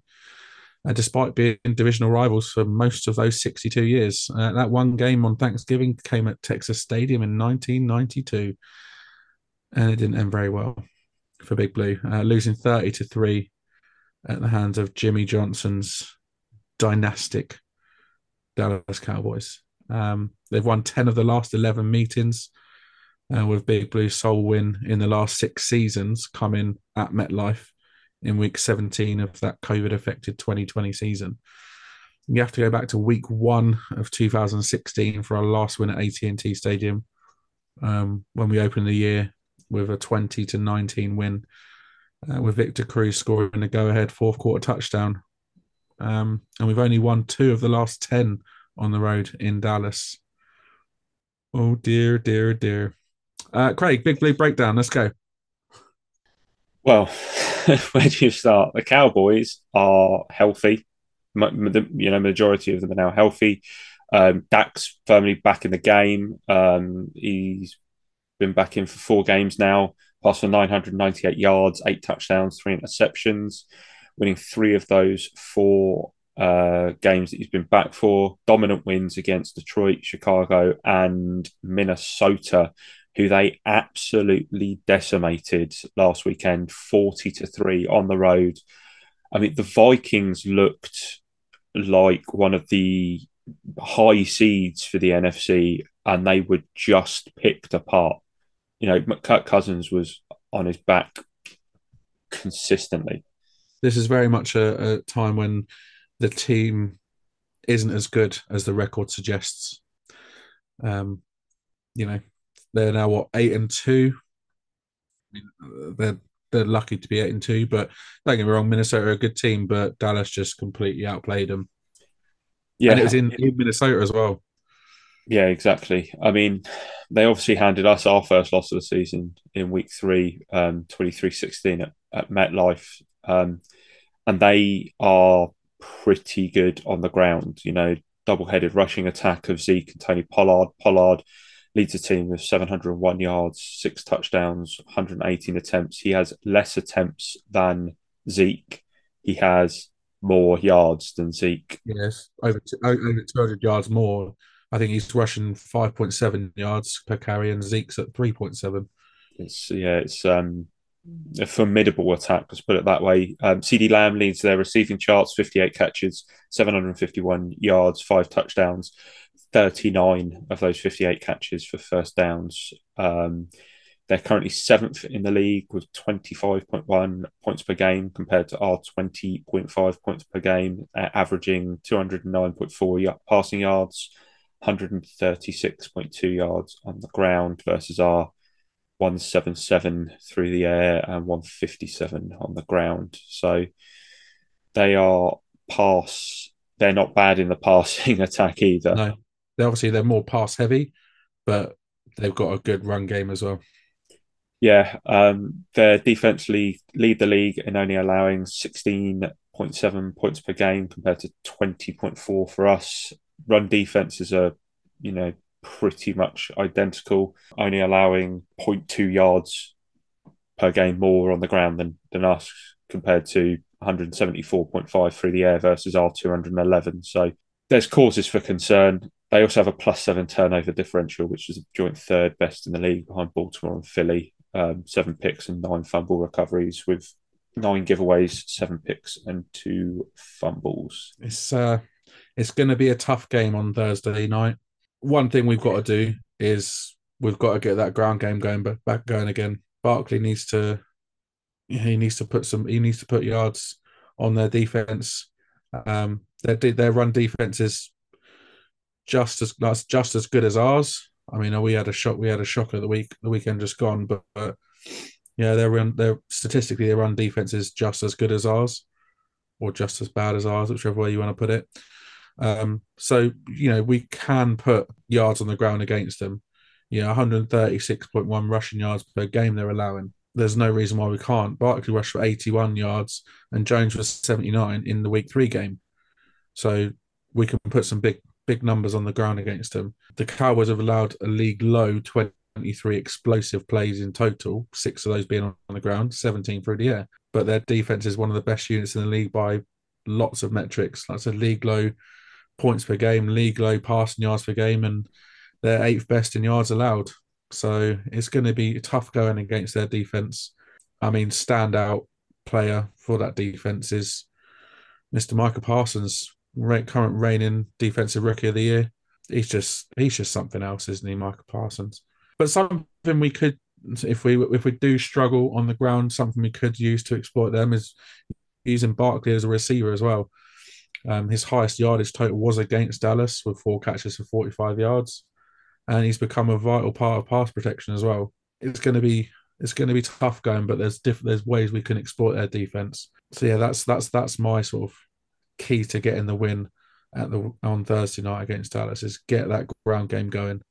Uh, despite being divisional rivals for most of those 62 years. Uh, that one game on Thanksgiving came at Texas Stadium in 1992 and it didn't end very well for Big Blue, uh, losing 30 to 3 at the hands of Jimmy Johnson's dynastic Dallas Cowboys. Um, they've won 10 of the last 11 meetings, uh, with Big Blue's sole win in the last six seasons coming at MetLife in week 17 of that COVID affected 2020 season. You have to go back to week one of 2016 for our last win at AT&T Stadium um, when we opened the year with a 20 to 19 win, uh, with Victor Cruz scoring a go-ahead fourth quarter touchdown. Um, and we've only won two of the last 10 on the road in Dallas. Oh dear, dear, dear. Uh, Craig, big blue breakdown. Let's go. Well, where do you start? The Cowboys are healthy. You know, majority of them are now healthy. Um, Dak's firmly back in the game. Um, he's been back in for four games now, passed for 998 yards, eight touchdowns, three interceptions, winning three of those four uh, games that he's been back for. Dominant wins against Detroit, Chicago, and Minnesota, who they absolutely decimated last weekend, 40 to 3 on the road. I mean, the Vikings looked like one of the high seeds for the NFC, and they were just picked apart you know, Kirk Cousins was on his back consistently. This is very much a, a time when the team isn't as good as the record suggests. Um, you know, they're now what eight and two. I mean, they're they're lucky to be eight and two, but don't get me wrong, Minnesota are a good team, but Dallas just completely outplayed them. Yeah, and it was in, in Minnesota as well. Yeah, exactly. I mean, they obviously handed us our first loss of the season in week three, um, 23-16 at, at MetLife. Um, and they are pretty good on the ground. You know, double-headed rushing attack of Zeke and Tony Pollard. Pollard leads the team with 701 yards, six touchdowns, 118 attempts. He has less attempts than Zeke. He has more yards than Zeke. Yes, over, over 200 yards more I think he's rushing 5.7 yards per carry, and Zeke's at 3.7. It's yeah, it's um, a formidable attack. Let's put it that way. Um, CeeDee Lamb leads their receiving charts: 58 catches, 751 yards, five touchdowns. 39 of those 58 catches for first downs. Um, they're currently seventh in the league with 25.1 points per game compared to our 20.5 points per game, averaging 209.4 passing yards 136.2 yards on the ground versus our 177 through the air and 157 on the ground. So they are pass. They're not bad in the passing attack either. No, they obviously they're more pass heavy, but they've got a good run game as well. Yeah, um, their defense lead, lead the league in only allowing 16.7 points per game compared to 20.4 for us run defenses are, you know, pretty much identical, only allowing 0.2 yards per game more on the ground than, than us compared to 174.5 through the air versus our 211. So there's causes for concern. They also have a plus seven turnover differential, which is a joint third best in the league behind Baltimore and Philly. Um, seven picks and nine fumble recoveries with nine giveaways, seven picks and two fumbles. It's uh, it's going to be a tough game on Thursday night. One thing we've got to do is we've got to get that ground game going back going again. Barkley needs to he needs to put some he needs to put yards on their defense. Um, their their run defense is just as that's just as good as ours. I mean, we had a shock we had a shocker the week the weekend just gone, but, but Yeah, their run, their statistically their run defense is just as good as ours, or just as bad as ours, whichever way you want to put it. Um, so you know we can put yards on the ground against them. You know, 136.1 rushing yards per game they're allowing. There's no reason why we can't. Barkley rushed for 81 yards and Jones was 79 in the week three game. So we can put some big big numbers on the ground against them. The Cowboys have allowed a league low 23 explosive plays in total, six of those being on the ground, 17 through the air. But their defense is one of the best units in the league by lots of metrics. That's a league low points per game, league low passing yards per game, and they're eighth best in yards allowed. So it's going to be tough going against their defense. I mean, standout player for that defense is Mr. Micah Parsons, current reigning defensive rookie of the year. He's just he's just something else, isn't he, Micah Parsons? But something we could, if we if we do struggle on the ground, something we could use to exploit them is using Barkley as a receiver as well. Um, his highest yardage total was against Dallas with four catches for 45 yards, and he's become a vital part of pass protection as well. It's going to be it's going to be tough going, but there's different there's ways we can exploit their defense. So yeah, that's that's that's my sort of key to getting the win at the on Thursday night against Dallas is get that ground game going.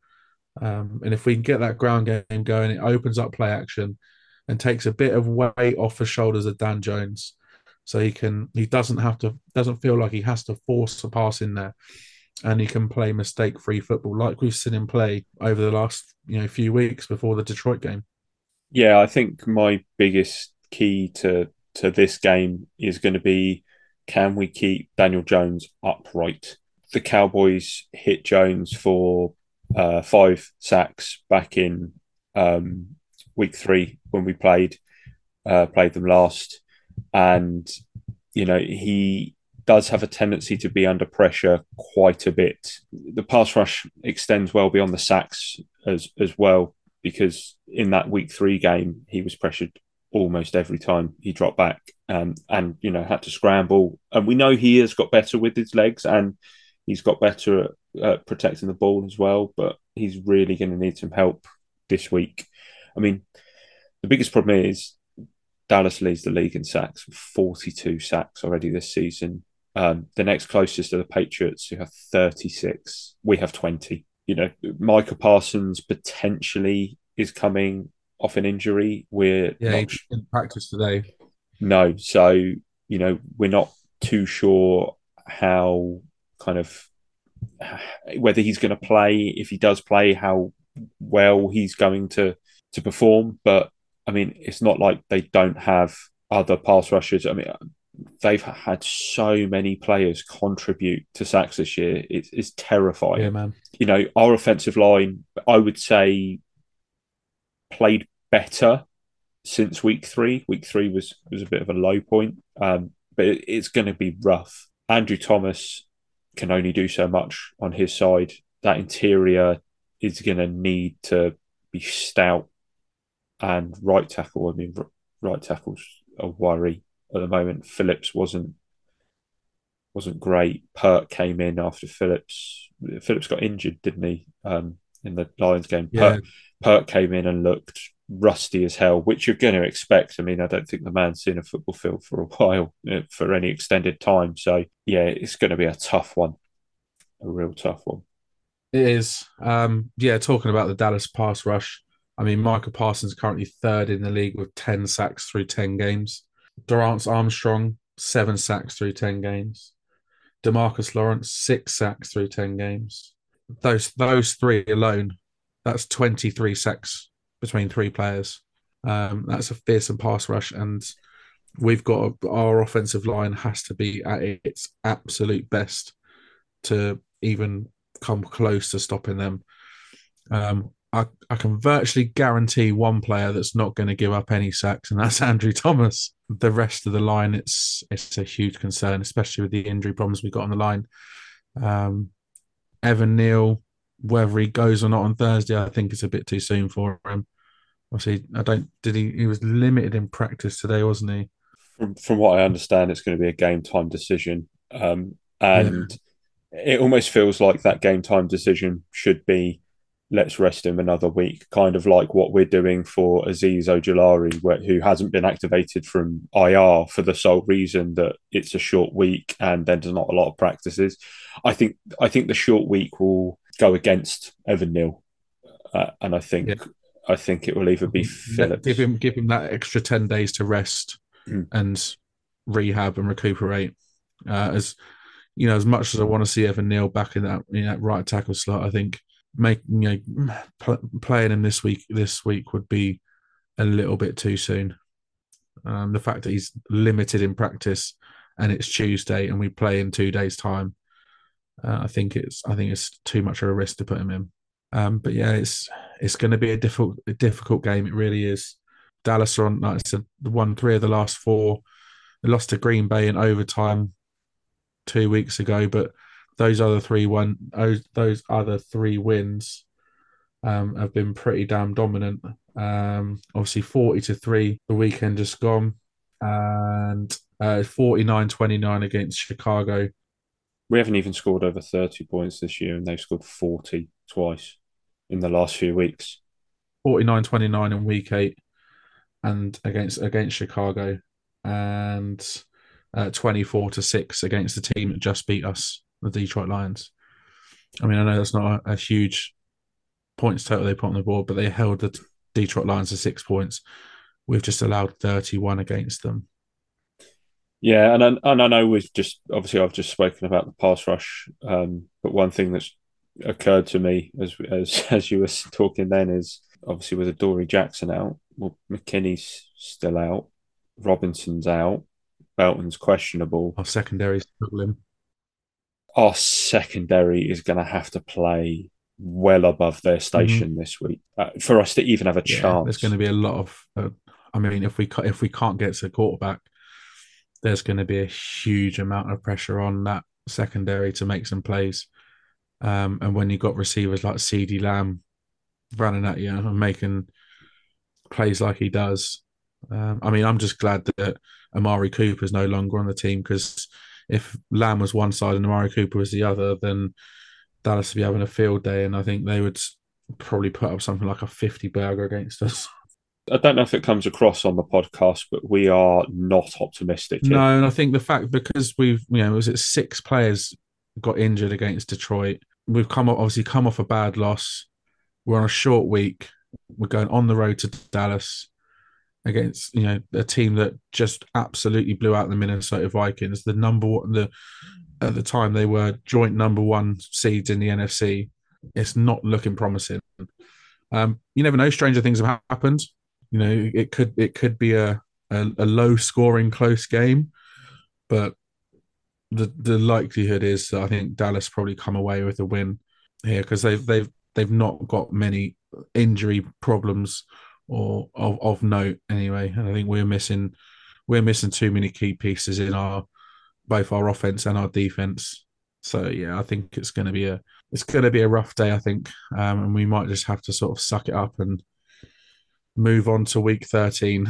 Um, and if we can get that ground game going, it opens up play action and takes a bit of weight off the shoulders of Dan Jones. So he can he doesn't have to doesn't feel like he has to force a pass in there. And he can play mistake free football like we've seen him play over the last, you know, few weeks before the Detroit game. Yeah, I think my biggest key to to this game is going to be can we keep Daniel Jones upright? The Cowboys hit Jones for uh, five sacks back in um, week three when we played uh, played them last, and you know he does have a tendency to be under pressure quite a bit. The pass rush extends well beyond the sacks as as well because in that week three game he was pressured almost every time he dropped back um, and you know had to scramble. And we know he has got better with his legs and he's got better at, protecting the ball as well. But he's really going to need some help this week. I mean, the biggest problem is Dallas leads the league in sacks, 42 sacks already this season. Um, the next closest are the Patriots, who have 36. We have 20. You know, Micah Parsons potentially is coming off an injury. We're yeah, not... in practice today. No, so you know we're not too sure how kind of whether he's going to play. If he does play, how well he's going to to perform. But I mean, it's not like they don't have other pass rushers. I mean, they've had so many players contribute to sacks this year. It's, it's terrifying. Yeah, man. You know, our offensive line, I would say, played better since week three. Week three was was a bit of a low point, um, but it, it's going to be rough. Andrew Thomas can only do so much on his side. That interior is going to need to be stout and right tackle. I mean, right tackle's a worry at the moment. Phillips wasn't wasn't great. Peart came in after Phillips. Phillips got injured, didn't he? Um, in the Lions game. Yeah. Peart came in and looked rusty as hell, which you're going to expect. I mean, I don't think the man's seen a football field for a while uh, for any extended time. So, yeah, it's going to be a tough one, a real tough one. It is. Um, yeah, talking about the Dallas pass rush, I mean, Micah Parsons currently third in the league with 10 sacks through 10 games. Dorance Armstrong, seven sacks through 10 games. Demarcus Lawrence, six sacks through 10 games. Those those three alone, that's 23 sacks between three players. Um, that's a fearsome pass rush, and we've got our offensive line has to be at its absolute best to even come close to stopping them. Um, I, I can virtually guarantee one player that's not going to give up any sacks, and that's Andrew Thomas. The rest of the line, it's it's a huge concern, especially with the injury problems we got on the line. Um, Evan Neal, whether he goes or not on Thursday, I think it's a bit too soon for him. Obviously, I don't. Did he? He was limited in practice today, wasn't he? From from what I understand, it's going to be a game time decision, um, and yeah. it almost feels like that game time decision should be let's rest him another week, kind of like what we're doing for Azeez Ojulari, who hasn't been activated from IR for the sole reason that it's a short week and then there's not a lot of practices. I think I think the short week will go against Evan Neal, uh, and I think yeah. I think it will either be Phillips. Give him give him that extra ten days to rest mm. and rehab and recuperate. Uh, as you know, as much as I want to see Evan Neal back in that, in that right tackle slot, I think making you know, pl- playing him this week this week would be a little bit too soon. Um, the fact that he's limited in practice and it's Tuesday and we play in two days' time, uh, I think it's I think it's too much of a risk to put him in. Um, but yeah, it's it's going to be a difficult a difficult game. It really is. Dallas are on like I said, won three of the last four. They lost to Green Bay in overtime two weeks ago, but those other three one those those other three wins um, have been pretty damn dominant. Um, obviously, forty to three the weekend just gone, and uh, 49-29 against Chicago. We haven't even scored over thirty points this year, and they've scored forty twice in the last few weeks. 49-29 in week eight, and against against Chicago, and uh, twenty four to six against the team that just beat us the Detroit Lions. I mean, I know that's not a, a huge points total they put on the board, but they held the Detroit Lions to six points. We've just allowed 31 against them. Yeah, and I, and I know we've just obviously I've just spoken about the pass rush, um, but one thing that's occurred to me as as as you were talking then is obviously with Dory Jackson out, well McKinney's still out, Robinson's out, Belton's questionable. Our secondary is struggling our secondary is going to have to play well above their station mm-hmm. this week uh, for us to even have a yeah, chance. There's going to be a lot of. Uh, I mean, if we if we can't get to the quarterback, there's going to be a huge amount of pressure on that secondary to make some plays. Um, and when you've got receivers like CeeDee Lamb running at you and making plays like he does, um, I mean, I'm just glad that Amari Cooper is no longer on the team because if Lamb was one side and Amari Cooper was the other, then Dallas would be having a field day, and I think they would probably put up something like a 50 burger against us. I don't know if it comes across on the podcast, but we are not optimistic. No, and I think the fact because we've you know was it six players got injured against Detroit. We've come obviously come off a bad loss. We're on a short week. We're going on the road to Dallas against you know a team that just absolutely blew out the Minnesota Vikings. The number one, the at the time they were joint number one seeds in the NFC. It's not looking promising. Um, you never know. Stranger things have happened. You know, it could it could be a a, a low scoring close game, but the the likelihood is that I think Dallas probably come away with a win here because they've they've they've not got many injury problems or of, of note anyway. And I think we're missing we're missing too many key pieces in our both our offense and our defense. So yeah, I think it's going to be a it's going to be a rough day. I think, um, and we might just have to sort of suck it up and move on to week thirteen.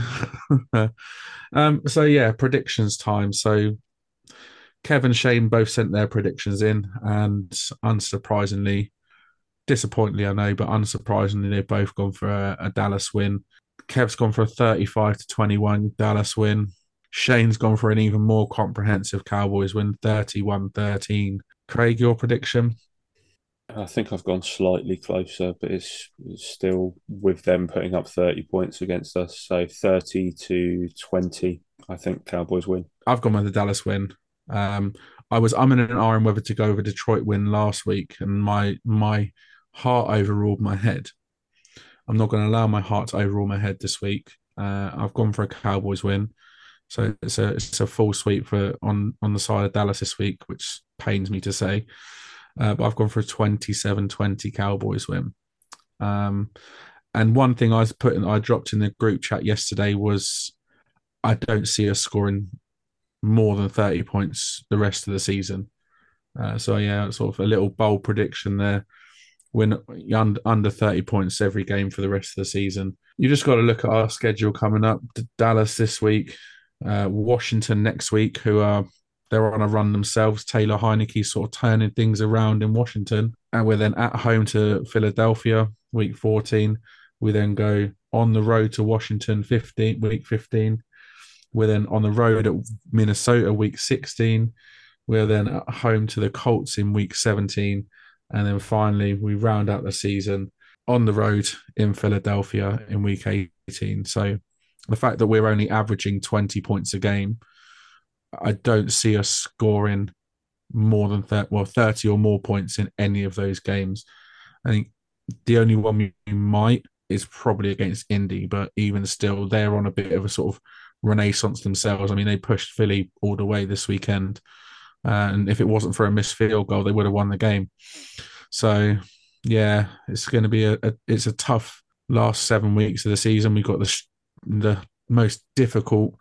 um, so yeah, predictions time. So Kevin Shane both sent their predictions in, and unsurprisingly, disappointingly, I know, but unsurprisingly, they've both gone for a, a Dallas win. Kev's gone for a 35 to 21 Dallas win. Shane's gone for an even more comprehensive Cowboys win, 31 13. Craig, your prediction? I think I've gone slightly closer, but it's, still with them putting up 30 points against us. So 30 to 20, I think Cowboys win. I've gone with the Dallas win. Um, I was umming and ahhing whether to go with over Detroit win last week, and my my heart overruled my head. I'm not going to allow my heart to overrule my head this week. Uh, I've gone for a Cowboys win, so it's a it's a full sweep for on on the side of Dallas this week, which pains me to say. Uh, but I've gone for a 27-20 Cowboys win. Um, and one thing I was putting, I dropped in the group chat yesterday was I don't see us scoring more than 30 points the rest of the season. Uh, so yeah, sort of a little bold prediction there win under 30 points every game for the rest of the season. You just got to look at our schedule coming up. Dallas this week, uh, Washington next week, who are they're on a run themselves. Taylor Heinicke sort of turning things around in Washington. And we're then at home to Philadelphia, week 14. We then go on the road to Washington, 15, week 15. We're then on the road at Minnesota, week 16. We're then at home to the Colts in week 17. And then finally, we round out the season on the road in Philadelphia in week 18. So the fact that we're only averaging 20 points a game, I don't see us scoring more than 30, well 30 or more points in any of those games. I think the only one we might is probably against Indy, but even still, they're on a bit of a sort of renaissance themselves. I mean, they pushed Philly all the way this weekend, and if it wasn't for a missed field goal, they would have won the game. So, yeah, it's going to be a, a it's a tough last seven weeks of the season. We've got the the most difficult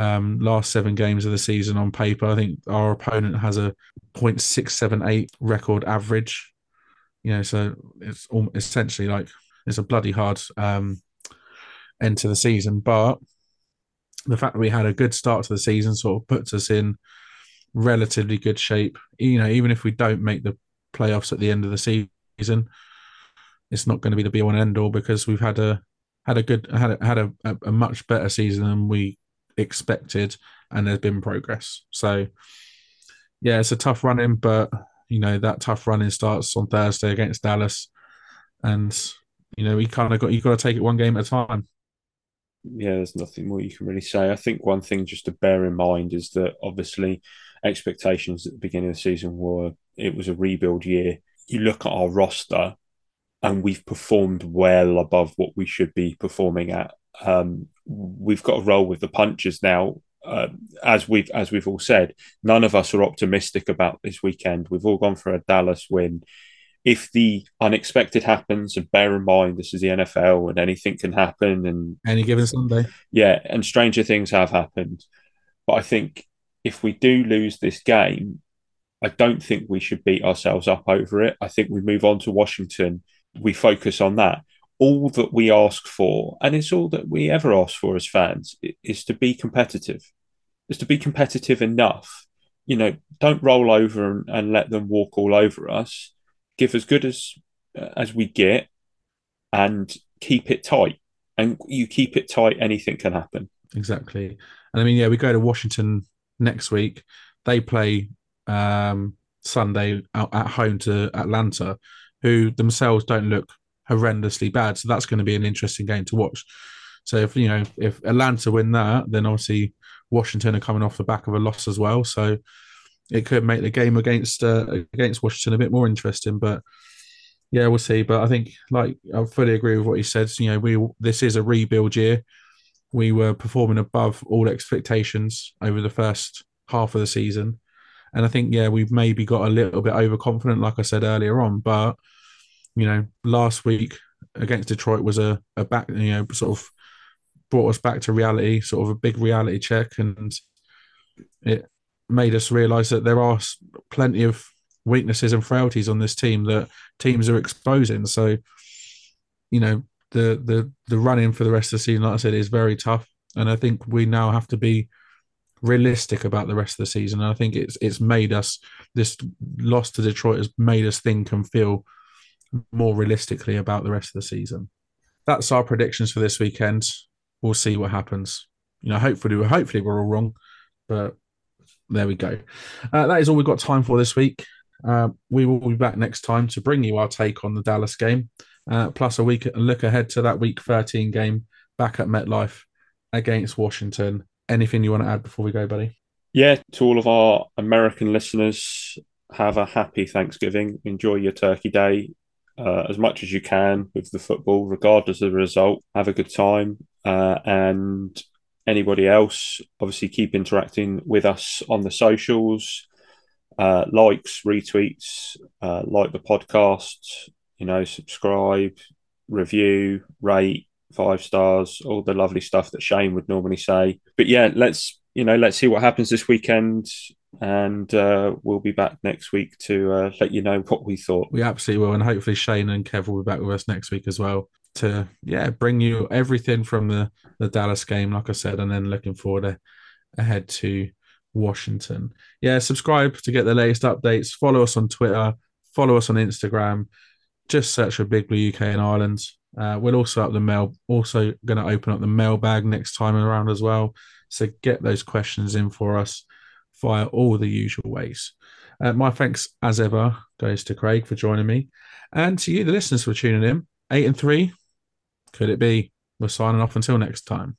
um, last seven games of the season on paper. I think our opponent has a 0.678 record average. You know, so it's essentially like it's a bloody hard um, end to the season. But the fact that we had a good start to the season sort of puts us in relatively good shape. You know, even if we don't make the playoffs at the end of the season, it's not going to be the be all and end all because we've had a had a good had a, had a, a much better season than we expected, and there's been progress. So, yeah, it's a tough running, but you know that tough running starts on Thursday against Dallas, and you know we kind of got you got to take it one game at a time. Yeah, there's nothing more you can really say. I think one thing just to bear in mind is that obviously expectations at the beginning of the season were it was a rebuild year. You look at our roster, and we've performed well above what we should be performing at. Um, we've got to roll with the punches now. Uh, as we've as we've all said, none of us are optimistic about this weekend. We've all gone for a Dallas win. If the unexpected happens, and bear in mind this is the NFL and anything can happen, and any given Sunday, yeah, and stranger things have happened. But I think if we do lose this game, I don't think we should beat ourselves up over it. I think we move on to Washington. We focus on that all that we ask for, and it's all that we ever ask for as fans, is to be competitive, is to be competitive enough. You know, don't roll over and, and let them walk all over us. Give as good as as we get, and keep it tight. And you keep it tight, anything can happen. Exactly. And I mean, yeah, we go to Washington next week. They play um, Sunday at home to Atlanta, who themselves don't look horrendously bad. So that's going to be an interesting game to watch. So if you know if Atlanta win that, then obviously Washington are coming off the back of a loss as well. So it could make the game against uh, against Washington a bit more interesting. But yeah, we'll see. But I think like I fully agree with what he said. You know, we this is a rebuild year. We were performing above all expectations over the first half of the season. And I think, yeah, we've maybe got a little bit overconfident, like I said earlier on. But you know, last week against Detroit was a, a back, you know, sort of brought us back to reality, sort of a big reality check. And it made us realize that there are plenty of weaknesses and frailties on this team that teams are exposing. So, you know, the the the running for the rest of the season, like I said, is very tough. And I think we now have to be realistic about the rest of the season. And I think it's it's made us this loss to Detroit has made us think and feel more realistically about the rest of the season. That's our predictions for this weekend. We'll see what happens. You know, hopefully, hopefully we're all wrong, but there we go. Uh, that is all we've got time for this week. Uh, we will be back next time to bring you our take on the Dallas game, uh, plus a week a look ahead to that Week 13 game back at MetLife against Washington. Anything you want to add before we go, buddy? Yeah, to all of our American listeners, have a happy Thanksgiving. Enjoy your Turkey Day uh, as much as you can with the football, regardless of the result. Have a good time. Uh, and anybody else, obviously, keep interacting with us on the socials. Uh, likes, retweets, uh, like the podcast, you know, subscribe, review, rate, five stars, all the lovely stuff that Shane would normally say. But yeah, let's you know, let's see what happens this weekend and uh, we'll be back next week to uh, let you know what we thought. We absolutely will, and hopefully Shane and Kev will be back with us next week as well to yeah bring you everything from the the Dallas game, like I said, and then looking forward to, ahead to Washington. Yeah, subscribe to get the latest updates. Follow us on Twitter. Follow us on Instagram. Just search for Big Blue UK and Ireland. Uh, we'll also up the mail. Also going to open up the mailbag next time around as well. So get those questions in for us via all the usual ways. Uh, my thanks, as ever, goes to Craig for joining me, and to you, the listeners, for tuning in. Eight and three, could it be? We're signing off until next time.